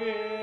Yeah.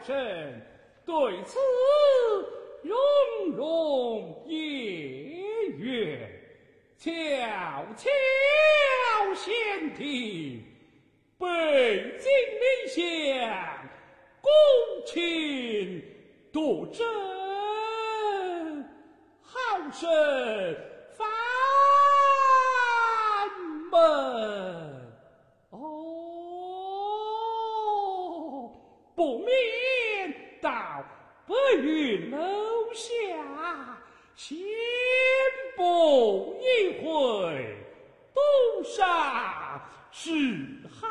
生，对此融融夜月，悄悄先听北京理想，恭请夺真，好生烦不免到白云楼下闲步一回，东沙是好。